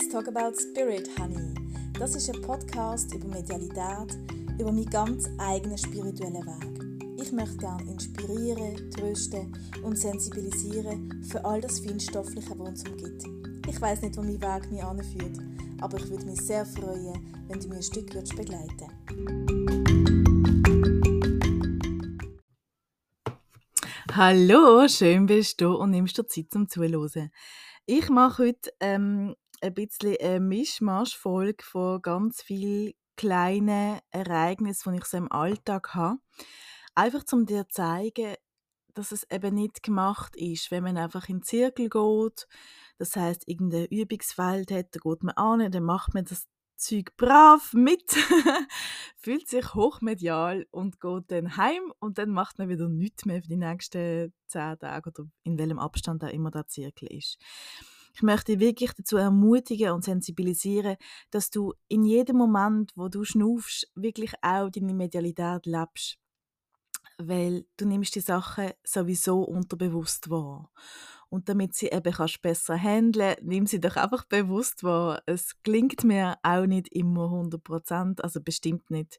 Let's Talk About Spirit, Honey. Das ist ein Podcast über Medialität, über meinen ganz eigenen spirituellen Weg. Ich möchte gerne inspirieren, trösten und sensibilisieren für all das Feinstoffliche, was uns umgibt. Ich weiß nicht, wo mein Weg mich anführt, aber ich würde mich sehr freuen, wenn du mir ein Stück würdest begleiten Hallo, schön bist du und nimmst dir Zeit zum Zuhören. Ich mache heute ähm, ein bisschen eine Mischmasch-Folge von ganz vielen kleinen Ereignissen, die ich so im Alltag habe. Einfach um dir zu zeigen, dass es eben nicht gemacht ist, wenn man einfach in den Zirkel geht. Das heißt, irgendein Übungsfeld hat, da geht man an, dann macht man das Zeug brav mit, fühlt sich hochmedial und geht dann heim und dann macht man wieder nichts mehr für die nächsten zehn Tage oder in welchem Abstand auch immer der Zirkel ist. Ich möchte wirklich dazu ermutigen und sensibilisieren, dass du in jedem Moment, wo du schnaufst, wirklich auch deine Medialität lebst. Weil du nimmst die Sachen sowieso unterbewusst wahr. Und damit sie eben kannst besser handeln, nimm sie doch einfach bewusst wahr. Es klingt mir auch nicht immer 100 Prozent, also bestimmt nicht.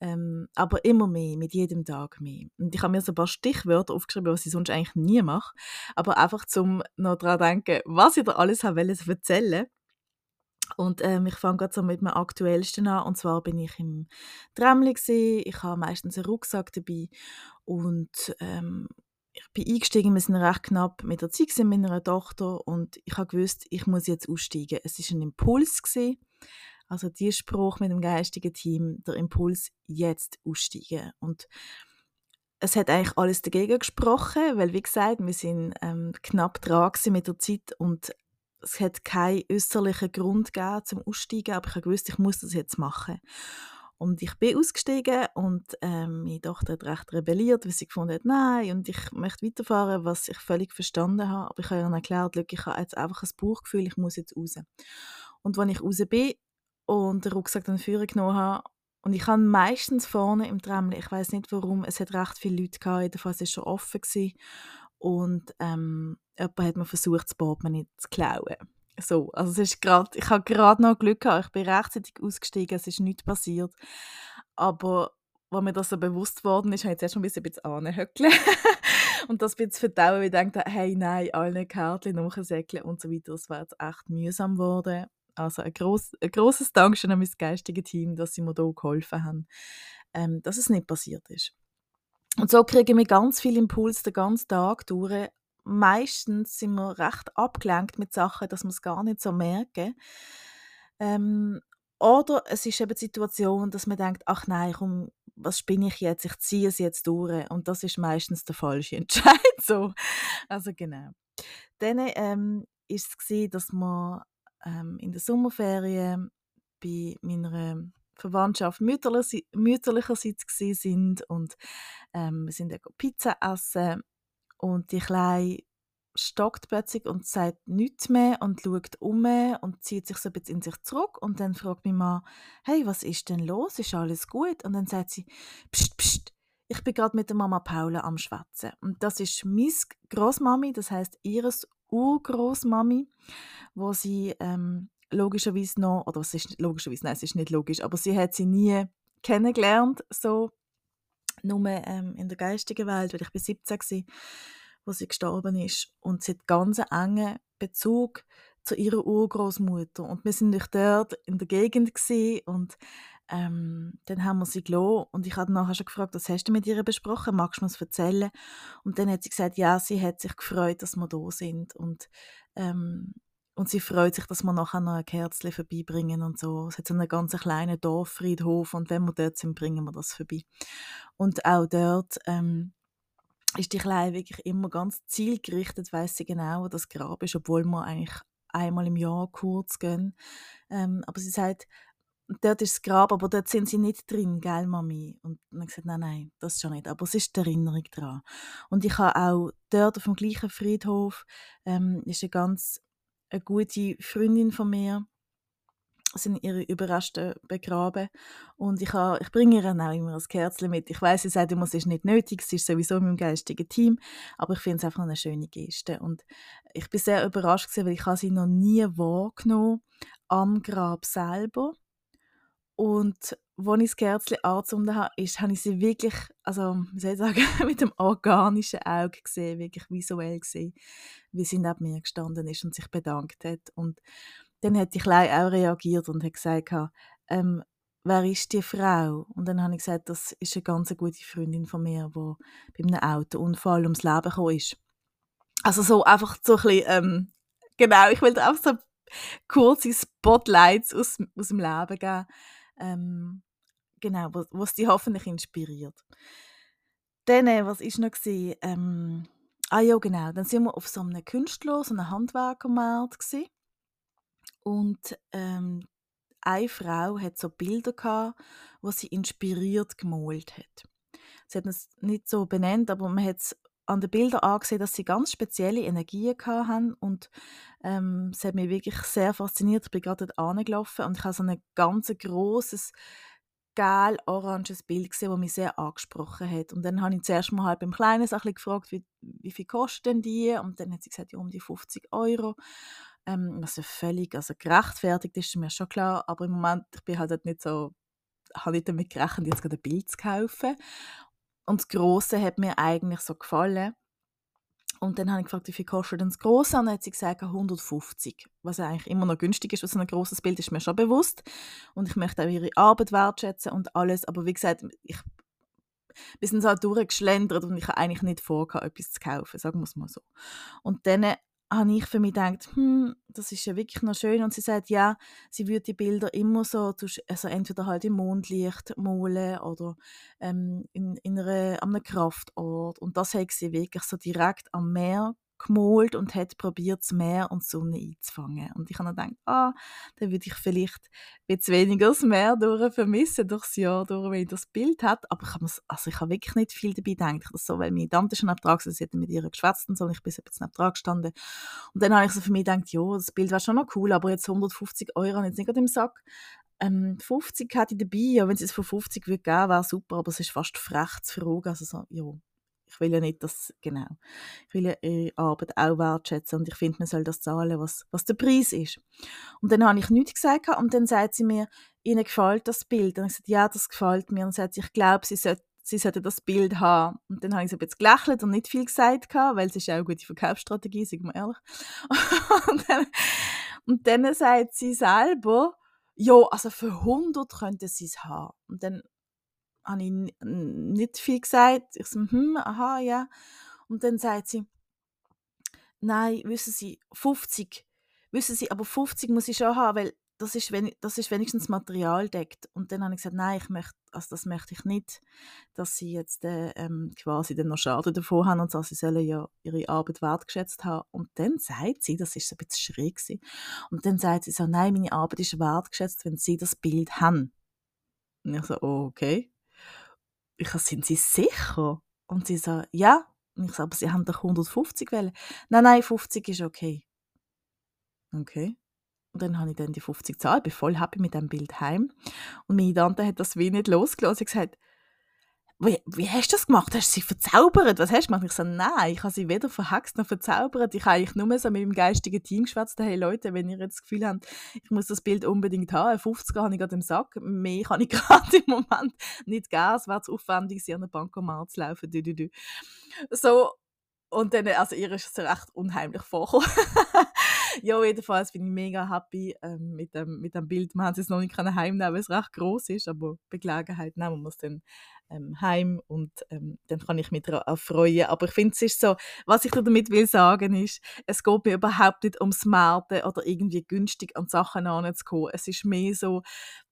Ähm, aber immer mehr, mit jedem Tag mehr. Und ich habe mir so ein paar Stichwörter aufgeschrieben, was ich sonst eigentlich nie mache. Aber einfach zum noch daran denken, was ich da alles habe erzählen und ähm, ich fange gerade so mit meinem aktuellsten an. Und zwar bin ich im Tramli Ich habe meistens einen Rucksack dabei und ähm, ich bin eingestiegen, wir sind recht knapp mit der Zeit mit meiner Tochter und ich habe gewusst, ich muss jetzt aussteigen. Es ist ein Impuls gewesen, also die Spruch mit dem geistigen Team, der Impuls jetzt aussteigen und es hat eigentlich alles dagegen gesprochen, weil wie gesagt, wir sind ähm, knapp dran mit der Zeit und es hat keinen äußerlichen Grund gegeben zum Aussteigen, aber ich habe gewusst, ich muss das jetzt machen. Und ich bin ausgestiegen und ähm, meine Tochter hat recht rebelliert, weil sie gefunden hat, nein, und ich möchte weiterfahren, was ich völlig verstanden habe. Aber ich habe ihr erklärt, ich habe jetzt einfach ein Bauchgefühl, ich muss jetzt raus. Und als ich raus bin und den Rucksack dann Führer genommen habe, und ich habe meistens vorne im Tramli, ich weiß nicht warum, es hat recht viele Leute gehabt, jedenfalls war es schon offen. Gewesen. Und ähm, jemand hat mir versucht, das Portemonnaie zu klauen. So, also es ist grad, ich habe gerade noch Glück gehabt, ich bin rechtzeitig ausgestiegen, es ist nichts passiert. Aber als mir das so bewusst worden ist, habe ich jetzt schon ein bisschen anhöckeln und das ein bisschen verdauen, weil ich dachte, hey, nein, alle Kärtchen nachsäckeln und so weiter, das wäre jetzt echt mühsam geworden. Also ein, gross, ein grosses Dankeschön an mein geistiges Team, dass sie mir hier geholfen haben, ähm, dass es nicht passiert ist. Und so kriegen wir ganz viel Impuls den ganzen Tag durch, meistens sind wir recht abgelenkt mit Sachen, dass wir es gar nicht so merken. Ähm, oder es ist eben die Situation, dass man denkt, ach nein, komm, was spinne ich jetzt? Ich ziehe es jetzt durch. Und das ist meistens der falsche Entscheid. so. Also genau. Dann ähm, ist es gewesen, dass wir ähm, in der Sommerferien bei meiner Verwandtschaft mütterlicherseits sind und ähm, wir sind dann Pizza essen und die Kleine stockt plötzlich und sagt nichts mehr und schaut um und zieht sich so ein bisschen in sich zurück und dann fragt mich Mann, hey, was ist denn los? Ist alles gut? Und dann sagt sie, pst, pst, ich bin gerade mit der Mama Paula am Schwätzen. Und das ist meine Großmami, das heißt ihres Urgroßmami, wo sie ähm, logischerweise noch, oder es ist logischerweise, nein, es ist nicht logisch, aber sie hat sie nie kennengelernt, so nur ähm, in der geistigen Welt, weil ich bin 17 war, wo sie gestorben ist. Und sie hat ganz engen Bezug zu ihrer Urgroßmutter. Und wir sind dort in der Gegend und ähm, dann haben wir sie gelassen und ich habe nachher schon gefragt, was hast du mit ihr besprochen, magst du mir das erzählen? Und dann hat sie gesagt, ja, sie hat sich gefreut, dass wir da sind und ähm, und sie freut sich, dass wir nachher noch ein Kerzchen vorbeibringen und so. Es hat so einen ganz kleinen Dorffriedhof und wenn wir dort sind, bringen wir das vorbei. Und auch dort ähm, ist die Kleine wirklich immer ganz zielgerichtet, weiß sie genau, wo das Grab ist, obwohl wir eigentlich einmal im Jahr kurz gehen. Ähm, aber sie sagt, dort ist das Grab, aber dort sind sie nicht drin, gell, Mami? Und dann gesagt, nein, nein, das schon nicht, aber es ist die Erinnerung daran. Und ich habe auch dort auf dem gleichen Friedhof, ähm, ist eine ganz eine gute Freundin von mir, sind ihre Überreste begraben und ich, habe, ich bringe ihr auch immer ein Kerzchen mit. Ich weiß, sie sagt immer, es ist nicht nötig, sie ist sowieso in meinem geistigen Team, aber ich finde es einfach eine schöne Geste. Und ich bin sehr überrascht gewesen, weil ich habe sie noch nie wahrgenommen am Grab selber. Und als ich das Kerzchen angezündet habe, ist, habe ich sie wirklich, also wie soll ich sagen, mit dem organischen Auge gesehen, wirklich visuell gesehen, wie sie neben mir gestanden ist und sich bedankt hat und dann hat die Kleine auch reagiert und hat gesagt, ähm, wer ist die Frau? Und dann habe ich gesagt, das ist eine ganz gute Freundin von mir, die bei einem Autounfall ums Leben gekommen ist. Also so einfach so ein bisschen, ähm, genau, ich will einfach so kurze Spotlights aus, aus dem Leben geben, ähm, genau, was die hoffentlich inspiriert. Dann, äh, was ist noch gewesen? Ähm, ah ja, genau, dann sind wir auf so einem Künstler, so einem Handwerkermarkt gewesen. Und ähm, eine Frau hat so Bilder gehabt, wo sie inspiriert gemalt hat. Sie hat es nicht so benannt, aber man hat es an den Bildern angesehen, dass sie ganz spezielle Energien hatten und ähm, es hat mich wirklich sehr fasziniert. Ich bin gerade dort angelaufen und ich habe so ein ganz großes gel-oranges Bild gesehen, das mich sehr angesprochen hat. Und dann habe ich zuerst mal halt beim Kleinen so gefragt, wie, wie viel kosten die? Und dann hat sie gesagt, ja, um die 50 Euro. Ähm, also völlig, also gerechtfertigt ist mir schon klar, aber im Moment, ich bin halt nicht so, habe nicht damit gerechnet, jetzt gerade ein Bild zu kaufen. Und das Grosse hat mir eigentlich so gefallen. Und dann habe ich gefragt, wie viel kostet denn das Grosse? Und dann hat sie gesagt, 150. Was eigentlich immer noch günstig ist, was so ein grosses Bild ist mir schon bewusst. Und ich möchte auch ihre Arbeit wertschätzen und alles. Aber wie gesagt, ich, wir sind so durchgeschlendert und ich habe eigentlich nicht vor, etwas zu kaufen, sagen wir es mal so. Und dann habe ich für mich gedacht, hm, das ist ja wirklich noch schön. Und sie sagt, ja, sie würde die Bilder immer so, also entweder halt im Mondlicht malen oder ähm, in, in einer, an einem Kraftort. Und das hat sie wirklich so direkt am Meer gemalt und hat probiert, das Meer und die Sonne einzufangen. Und ich habe dann gedacht, ah, dann würde ich vielleicht jetzt weniger das Meer durch vermissen, durchs Jahr durch, wenn ich das Bild hat. Aber ich habe, also ich habe wirklich nicht viel dabei gedacht. Das so, weil meine Tante schon dran sie hat mit ihr geschwätzt und so, und ich bin jetzt neben dran gestanden. Und dann habe ich so für mich gedacht, ja, das Bild wäre schon noch cool, aber jetzt 150 Euro habe ich jetzt nicht gerade im Sack. Ähm, 50 hätte ich dabei, ja, wenn es jetzt von 50 würde geben, wäre super, aber es ist fast frech zu fragen. Also so, ja, ich will ja nicht, dass, genau, ich will ja ihre Arbeit auch wertschätzen und ich finde, man soll das zahlen, was, was der Preis ist. Und dann habe ich nichts gesagt und dann sagt sie mir, ihnen gefällt das Bild. Und ich sagte, ja, das gefällt mir. Und sagt sie, ich glaube, sie sollte sie sollte das Bild haben. Und dann habe ich so ein bisschen gelächelt und nicht viel gesagt, weil es ist auch eine gute Verkaufsstrategie, sagen wir ehrlich. und, dann, und dann sagt sie selber, ja, also für 100 könnte sie es haben. Und dann habe ich nicht viel gesagt. Ich so, hm, aha, ja. Und dann sagt sie, nein, wissen Sie, 50. Wissen Sie, aber 50 muss ich schon haben, weil das ist, das ist wenigstens Material deckt. Und dann habe ich gesagt, nein, ich möchte, also das möchte ich nicht, dass sie jetzt äh, ähm, quasi dann noch Schaden davon haben und so, sie sollen ja ihre Arbeit wertgeschätzt haben. Und dann sagt sie, das ist so ein bisschen schräg gewesen, und dann sagt sie so, nein, meine Arbeit ist wertgeschätzt, wenn sie das Bild haben. Und ich so, okay ich so, sind Sie sicher? Und sie so, ja. Und ich so, aber Sie haben doch 150 wählen. Nein, nein, 50 ist okay. Okay. Und dann habe ich dann die 50 gezahlt, bin voll happy mit dem Bild heim. Und meine Tante hat das wie nicht losgelassen. Sie hat gesagt, wie, wie hast du das gemacht? Hast du sie verzaubert? Was hast du gemacht? Ich so, nein, ich habe sie weder verhaxt noch verzaubert. Ich habe eigentlich nur so mit dem geistigen Team geschwätzt. Hey Leute, wenn ihr jetzt das Gefühl habt, ich muss das Bild unbedingt haben, 50 habe ich gerade im Sack, mehr kann ich gerade im Moment nicht geben. Es wäre zu aufwendig, sie an den Bankomat zu laufen. Du, du, du. So, und dann, also ihr ist es recht unheimlich vorgekommen. ja, jedenfalls bin ich mega happy ähm, mit, dem, mit dem Bild. Man hat es noch nicht heimnehmen, weil es recht groß ist, aber bei Gelegenheit nehmen wir es dann ähm, heim und ähm, dann kann ich mich darauf freuen. Aber ich finde, es ist so, was ich damit will sagen ist, es geht mir überhaupt nicht ums Smarten oder irgendwie günstig an Sachen anzukommen. Es ist mehr so,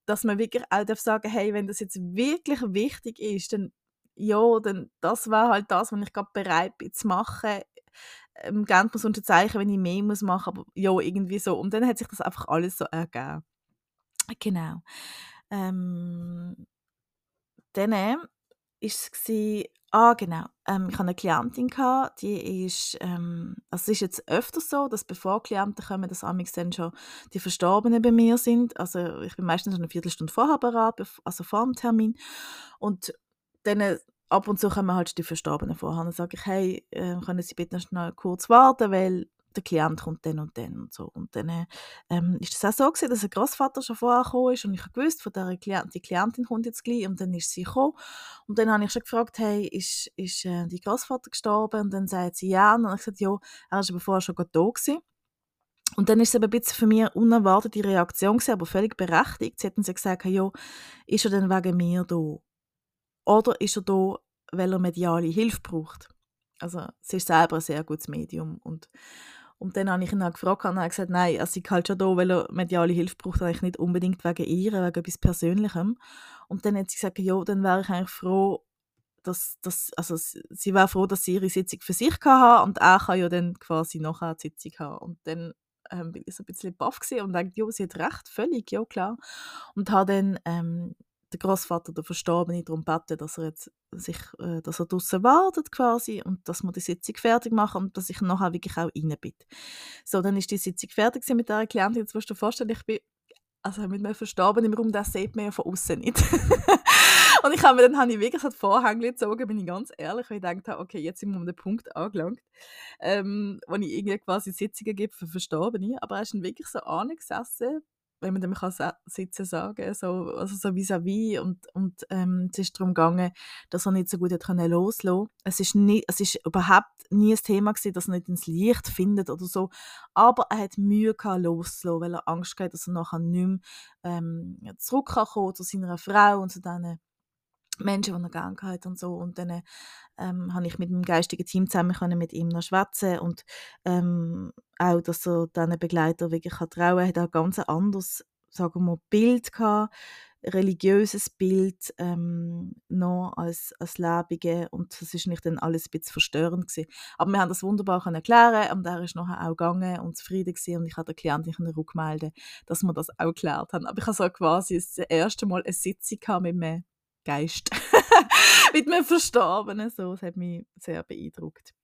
dass man wirklich auch darf sagen, hey, wenn das jetzt wirklich wichtig ist, dann ja, dann das war halt das, was ich gerade bereit bin zu machen. Ähm, gerne muss unterzeichnen, wenn ich mehr muss machen, aber ja, irgendwie so. Und dann hat sich das einfach alles so ergeben. Genau. Ähm, dann es Ah, genau. Ähm, ich hatte eine Klientin, gehabt, die ist, ähm, also es ist jetzt öfter so, dass bevor Klienten kommen, dass amigs dann schon die Verstorbenen bei mir sind. Also ich bin meistens eine Viertelstunde vorher bereit, also vor dem Termin. Und dann äh, ab und zu kommen halt die Verstorbenen vorher. Dann sage ich, hey, äh, können Sie bitte noch kurz warten, weil der Klient kommt dann und dann und so. Und dann ähm, ist das auch so gewesen, dass ein Großvater schon vorher gekommen ist und ich gewusst, von der Klient, die Klientin kommt jetzt gleich und dann ist sie gekommen und dann habe ich schon gefragt, hey, ist, ist äh, die Großvater gestorben? Und dann sagt sie ja und dann habe ich gesagt, ja, er war aber vorher schon da gewesen. Und dann ist es eben ein bisschen für mich eine unerwartete Reaktion gewesen, aber völlig berechtigt. Sie hatten sie gesagt, ja, ist er denn wegen mir da? Oder ist er da, weil er mediale Hilfe braucht? Also sie ist selber ein sehr gutes Medium und und dann habe ich ihn halt gefragt und er hat gesagt, nein, er sei halt schon da, weil er mediale Hilfe braucht, eigentlich nicht unbedingt wegen ihr, wegen etwas Persönlichem. Und dann hat sie gesagt, ja, dann wäre ich eigentlich froh, dass, dass also sie wäre froh, dass sie ihre Sitzung für sich hatte und er kann ja dann quasi nachher die Sitzung haben. Und dann ähm, bin ich so ein bisschen baff und dachte, ja, sie hat recht, völlig, ja klar. Und habe dann ähm, der Großvater, der Verstorbene, darum gebeten, dass er jetzt sich, äh, dass er draußen wartet quasi und dass wir die Sitzung fertig machen und dass ich nachher wirklich auch rein bin. So, dann ist die Sitzung fertig mit der Klientin. Jetzt musst du dir vorstellen, ich bin also mit einem Verstorbenen im Raum, das sieht man ja von außen nicht. und ich habe mir dann habe ich wirklich das Vorhang gezogen, bin ich ganz ehrlich, weil ich gedacht habe, okay, jetzt sind wir um den Punkt angelangt, ähm, wo ich irgendwie quasi Sitzungen gebe für Verstorbene. Aber er ist dann wirklich so angesessen, wenn man dem kann sitzen sagen, so, also so vis-à-vis -vis und, und ähm, es ist darum gegangen, dass er nicht so gut können loslassen. Es ist nie, es ist überhaupt nie ein Thema gewesen, dass er nicht ins Licht findet oder so, aber er hat Mühe gehabt loslassen, weil er Angst hatte, dass er nachher nicht mehr ähm, zurückkommen zu seiner Frau und zu diesen Menschen, die er gerne hat und so. Und dann ähm, habe ich mit meinem geistigen Team zusammen können mit ihm noch schwätzen und ähm, auch, dass er diesen Begleiter wirklich kann trauen hat, auch ganz ein anderes, sagen wir, Bild gehabt, religiöses Bild ähm, noch als, als lebige und das ist nicht dann alles ein bisschen verstörend gewesen. Aber wir haben das wunderbar können erklären und er ist nachher auch gegangen und zufrieden gewesen und ich habe der Klientin rückmelden, dass wir das auch geklärt haben. Aber ich habe so quasi das erste Mal eine Sitzung mit mir Geist mit einem Verstorbenen. So, das hat mich sehr beeindruckt.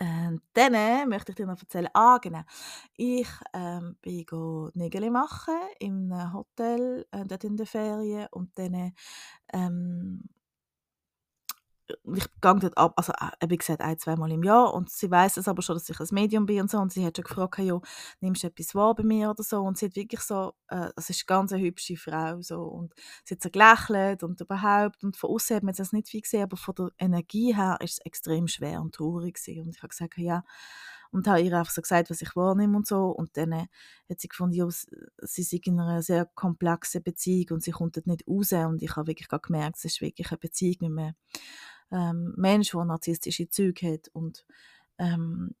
Ähm, dann äh, möchte ich dir noch erzählen, ah genau, ich ähm, bin Nägel machen im Hotel äh, dort in der Ferien und dann ähm, ich gehe dort ab, also äh, wie gesagt, ein, zweimal im Jahr und sie weiß es aber schon, dass ich ein Medium bin und so und sie hat schon gefragt, ja, nimmst du etwas wahr bei mir oder so und sie hat wirklich so, äh, es ist ganz eine hübsche Frau so und sie hat so gelächelt und überhaupt und von außen hat man das nicht viel gesehen, aber von der Energie her ist es extrem schwer und traurig gewesen. und ich habe gesagt, ja, und habe ihr einfach so gesagt, was ich wahrnehme und so. Und dann äh, hat sie gefunden, ja, sie sei in einer sehr komplexen Beziehung und sie kommt dort nicht raus. Und ich habe wirklich gemerkt, es ist wirklich eine Beziehung mit einem ähm, Mensch, der narzisstische Züge hat. Und ähm,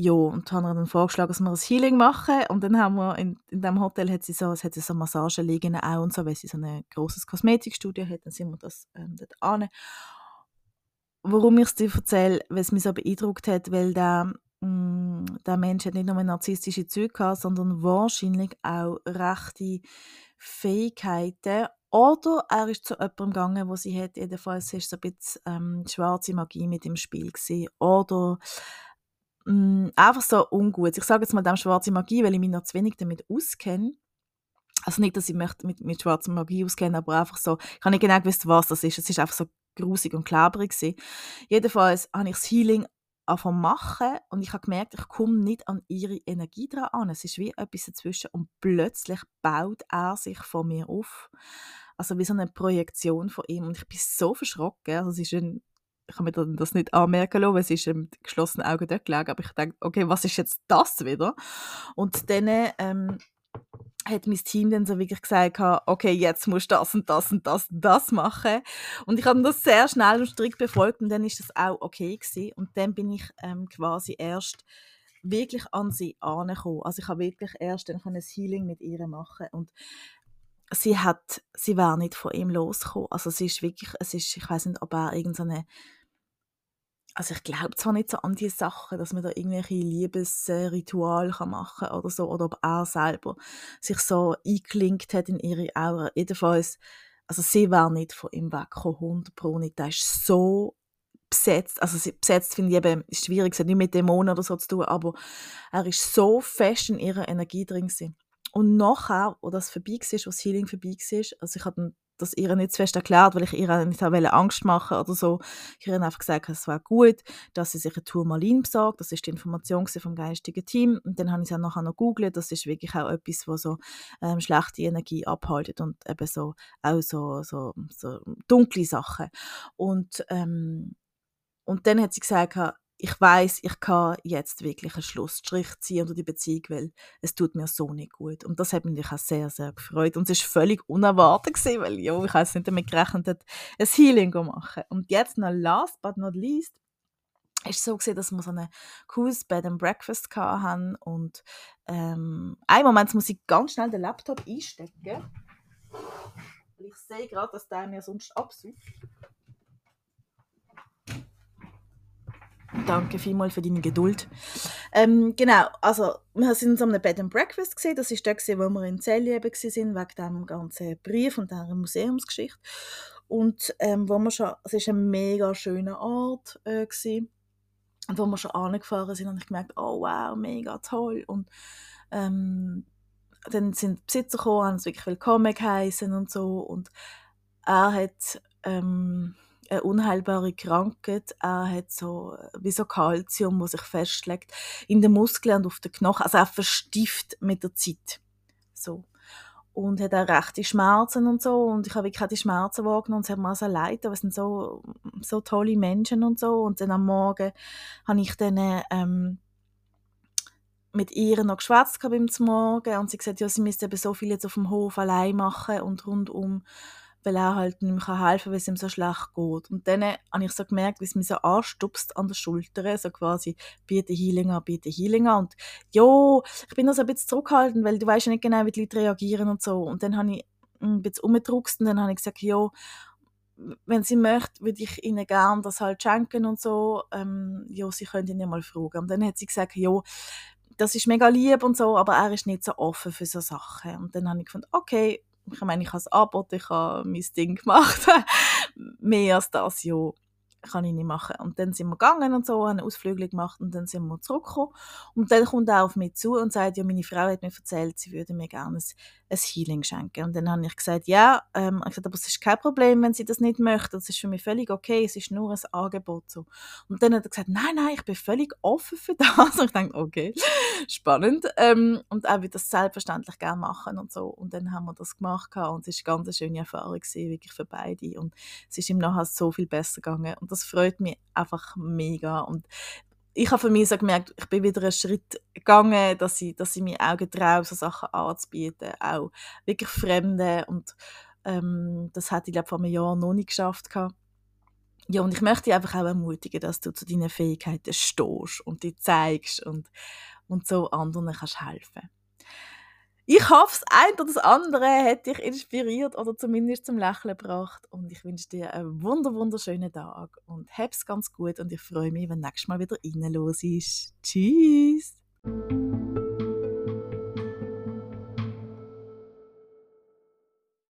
ja, und haben dann vorgeschlagen, dass wir ein Healing machen. Und dann haben wir in, in dem Hotel hat sie so, es hat so Massagen liegen auch und so, weil sie so ein großes Kosmetikstudio hat, dann sind wir das ähm, dort an. Warum ich es dir erzähle, weil es mich so beeindruckt hat, weil der, mh, mm, der Mensch hat nicht nur narzisstische Züge gehabt, sondern wahrscheinlich auch rechte Fähigkeiten oder er ist zu jemandem gegangen, wo sie hat, jedenfalls war so ein bisschen ähm, schwarze Magie mit im Spiel gewesen. Oder mh, mm, einfach so ungut. Ich sage jetzt mal dem schwarze Magie, weil ich mich noch zu wenig damit auskenne. Also nicht, dass ich mich mit, mit schwarzer Magie auskenne, aber einfach so, ich habe nicht genau gewusst, was das ist. Es ist einfach so grusig und klebrig gewesen. Jedenfalls habe ich das Healing anfangen machen und ich habe gemerkt, ich komme nicht an ihre Energie dran an. Es ist wie etwas dazwischen und plötzlich baut er sich von mir auf. Also wie so eine Projektion von ihm und ich bin so verschrocken. Also es ist ein, ich kann mir das nicht anmerken lassen, weil es ist mit geschlossenen Augen dort gelegen, aber ich denke, okay, was ist jetzt das wieder? Und dann ähm, hat mein Team dann so wirklich gesagt, okay, jetzt musst du das und das und das und das machen. Und ich habe das sehr schnell und strikt befolgt und dann ist das auch okay gewesen. Und dann bin ich ähm, quasi erst wirklich an sie angekommen. Also ich habe wirklich erst dann ein Healing mit ihr machen und sie hat, sie war nicht von ihm losgekommen. Also sie ist wirklich, es ist, ich weiß nicht, ob er irgendeine also ich glaube zwar nicht so an diese Sachen, dass man da irgendwelche Liebesrituale machen kann oder so, oder ob er selber sich so eingeklinkt hat in ihre Aura. Jedenfalls also sie war nicht von ihm weggekommen, 100 Pro. Der ist so besetzt, also besetzt finde ich eben schwierig, es hat nicht mit Dämonen oder so zu tun, aber er ist so fest in ihrer Energie drin gewesen. Und nachher, wo das vorbei war, wo das Healing vorbei war, also ich habe das ihr nicht zu fest erklärt, weil ich ihr nicht Angst machen oder so. Ich habe ihr einfach gesagt, es wäre gut, dass sie sich eine Turmalin besorgt. Das ist die Information vom geistigen Team. Und dann habe ich es nachher noch googelt. Das ist wirklich auch etwas, was so ähm, schlechte Energie abhaltet und eben so auch so, so, so dunkle Sachen. Und, ähm, und dann hat sie gesagt, ich weiß, ich kann jetzt wirklich einen Schlussstrich ziehen unter die Beziehung, weil es tut mir so nicht gut. Und das hat mich auch sehr, sehr gefreut. Und es war völlig unerwartet, gewesen, weil ja, ich habe nicht damit gerechnet, ein Healing zu machen. Und jetzt noch last but not least, ist so gewesen, dass wir so ein cooles Bed and Breakfast hatten und ähm, einen Moment muss ich ganz schnell den Laptop einstecken. Ich sehe gerade, dass der mir sonst absucht. Danke vielmals für deine Geduld. Ähm, genau, also wir sind in so einem Bed and Breakfast gesehen. Das ist der, wo wir in Zelle eben waren, wegen dem ganzen Brief und dieser Museumsgeschichte. Und ähm, wo wir schon, es ist ein mega schöner Ort äh, gewesen. Und wo wir schon angefahren sind, habe ich gemerkt, oh wow, mega toll. Und ähm, dann sind die Besitzer gekommen, haben uns wirklich willkommen geheißen und so. Und er hat ähm, eine unheilbare Krankheit. Er hat so, wie so Kalzium, das sich festlegt in den Muskeln und auf den Knochen. Also er verstift mit der Zeit. So. Und hat auch rechte Schmerzen und so. Und ich habe wirklich die Schmerzen wahrgenommen und es hat mir so leid, aber es sind so, so tolle Menschen und so. Und dann am Morgen habe ich dann, ähm, mit ihr noch geschwätzt beim Morgen und sie gesagt, ja, sie müsste eben so viel jetzt auf dem Hof allein machen und rundum er halt nicht mehr helfen kann, weil es ihm so schlecht geht. Und dann habe ich so gemerkt, wie es mich so anstupst an der Schulter, so quasi, biete Healing an, biete Healing an. Und ja, ich bin noch so ein bisschen zurückhaltend, weil du weißt ja nicht genau, wie die Leute reagieren und so. Und dann habe ich ein bisschen umgedruckst und dann habe ich gesagt, ja, wenn sie möchte, würde ich ihnen gerne das halt schenken und so. Ähm, ja, sie können ihn ja mal fragen. Und dann hat sie gesagt, ja, das ist mega lieb und so, aber er ist nicht so offen für so Sachen. Und dann habe ich gefunden, okay, ich meine, ich habe es angeboten, ich habe mein Ding gemacht. Mehr als das, ja kann ich nicht machen. Und dann sind wir gegangen und so, haben Ausflüge gemacht und dann sind wir zurückgekommen. Und dann kommt er auf mich zu und sagt, ja, meine Frau hat mir erzählt, sie würde mir gerne ein, ein Healing schenken. Und dann habe ich gesagt, ja, ähm, ich gesagt, aber es ist kein Problem, wenn sie das nicht möchte. Das ist für mich völlig okay, es ist nur ein Angebot. So. Und dann hat er gesagt, nein, nein, ich bin völlig offen für das. Und ich denke, okay, spannend. Ähm, und er würde das selbstverständlich gerne machen und so. Und dann haben wir das gemacht und es war eine ganz schöne Erfahrung, gewesen, wirklich für beide. Und es ist ihm nachher so viel besser gegangen. Und das freut mich einfach mega. Und ich habe für mich so gemerkt, ich bin wieder einen Schritt gegangen, dass ich, dass ich mir auch getraue, so Sachen anzubieten, auch wirklich Fremde und ähm, das hätte ich glaube vor einem Jahr noch nicht geschafft gehabt. Ja, und ich möchte dich einfach auch ermutigen, dass du zu deinen Fähigkeiten stehst und die zeigst und, und so anderen kannst helfen. Ich hoffe, das eine oder das andere hat dich inspiriert oder zumindest zum Lächeln gebracht. Und ich wünsche dir einen wunder wunderschönen Tag und hab's ganz gut. Und ich freue mich, wenn du nächstes Mal wieder reinlos ist. Tschüss!